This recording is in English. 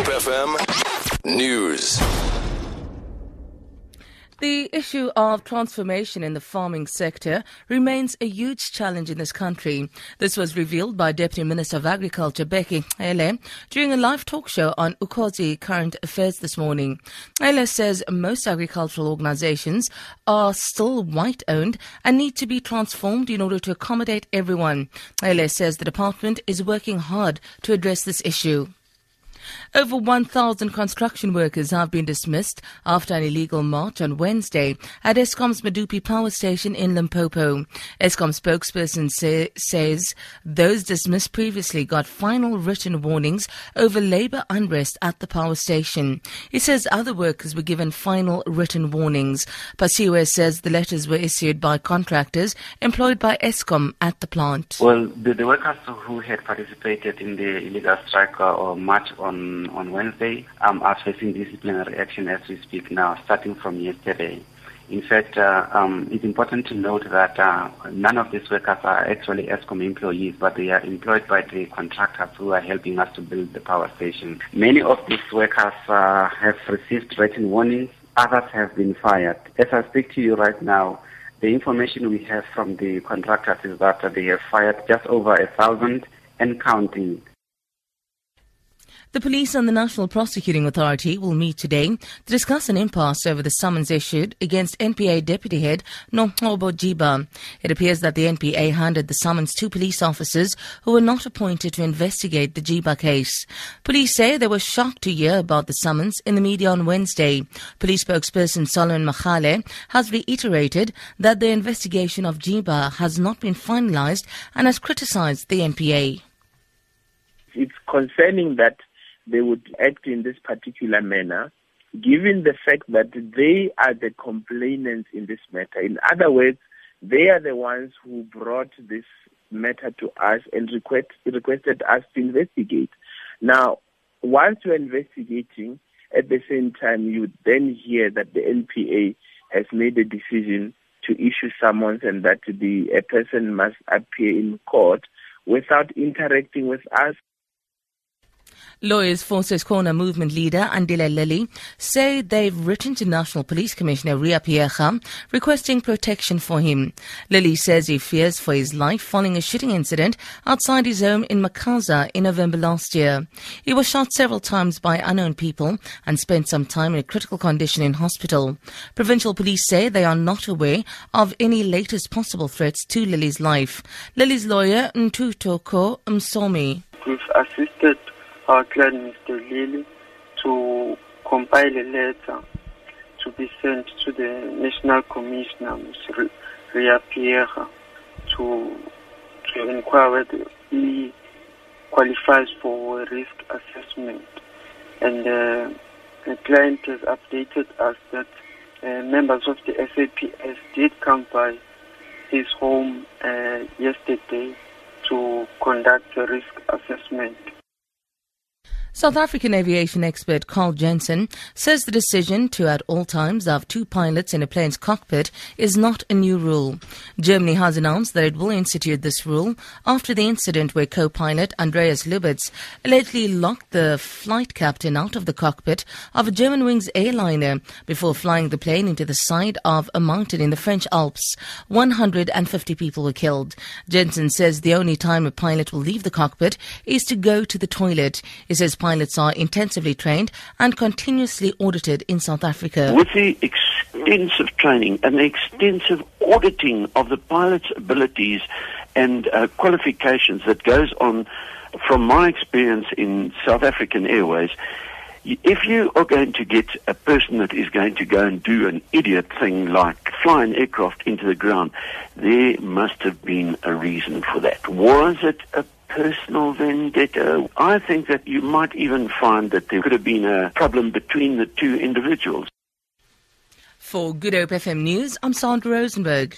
Hope FM News. The issue of transformation in the farming sector remains a huge challenge in this country. This was revealed by Deputy Minister of Agriculture Bheki Cele during a live talk show on Ukhozi Current Affairs this morning. Cele says most agricultural organizations are still white owned and need to be transformed in order to accommodate everyone. Cele says the department is working hard to address this issue. Over 1,000 construction workers have been dismissed after an illegal march on Wednesday at Eskom's Medupi power station in Limpopo. Eskom spokesperson say, says those dismissed previously got final written warnings over labor unrest at the power station. He says other workers were given final written warnings. Phasiwe says the letters were issued by contractors employed by Eskom at the plant. Well, the, the workers who had participated in the illegal strike uh, or march on on, Wednesday um, are facing disciplinary action as we speak now, starting from yesterday. In fact, uh, um, it's important to note that uh, none of these workers are actually Eskom employees, but they are employed by the contractors who are helping us to build the power station. Many of these workers uh, have received written warnings. Others have been fired. As I speak to you right now, the information we have from the contractors is that they have fired just over a thousand and counting the police and the National Prosecuting Authority will meet today to discuss an impasse over the summons issued against NPA Deputy Head Nomgcobo Jiba. It appears that the NPA handed the summons to police officers who were not appointed to investigate the Jiba case. Police say they were shocked to hear about the summons in the media on Wednesday. Police spokesperson Solomon Makgale has reiterated that the investigation of Jiba has not been finalized and has criticized the NPA. It's concerning that they would act in this particular manner, given the fact that they are the complainants in this matter. In other words, they are the ones who brought this matter to us and request, requested us to investigate. Now, once you're investigating, at the same time, you then hear that the NPA has made a decision to issue summons and that the a person must appear in court without interacting with us Lawyers for Corner movement leader Andile Lili say they've written to National Police Commissioner Riah Phiyega requesting protection for him. Lili says he fears for his life following a shooting incident outside his home in Makhaza in November last year. He was shot several times by unknown people and spent some time in a critical condition in hospital. Provincial police say they are not aware of any latest possible threats to Lili's life. Lili's lawyer Ntutoko Msomi. We've assisted our client, Mr. Lili, to compile a letter to be sent to the National Commissioner, Mr. Riah Phiyega, to, to inquire whether he qualifies for a risk assessment. And uh, the client has updated us that uh, members of the SAPS did come by his home uh, yesterday to conduct a risk assessment. South African aviation expert Carl Jensen says the decision to at all times have two pilots in a plane's cockpit is not a new rule. Germany has announced that it will institute this rule after the incident where co-pilot Andreas Lubitz allegedly locked the flight captain out of the cockpit of a Germanwings airliner before flying the plane into the side of a mountain in the French Alps. 150 people were killed. Jensen says the only time a pilot will leave the cockpit is to go to the toilet. He says pilots are intensively trained and continuously audited in South Africa. With the extensive training and the extensive auditing of the pilot's abilities and uh, qualifications that goes on, from my experience in South African Airways, if you are going to get a person that is going to go and do an idiot thing like fly an aircraft into the ground, there must have been a reason for that. Was it a personal vendetta. Uh, I think that you might even find that there could have been a problem between the two individuals. For Good Hope FM News, I'm Sandra Rosenberg.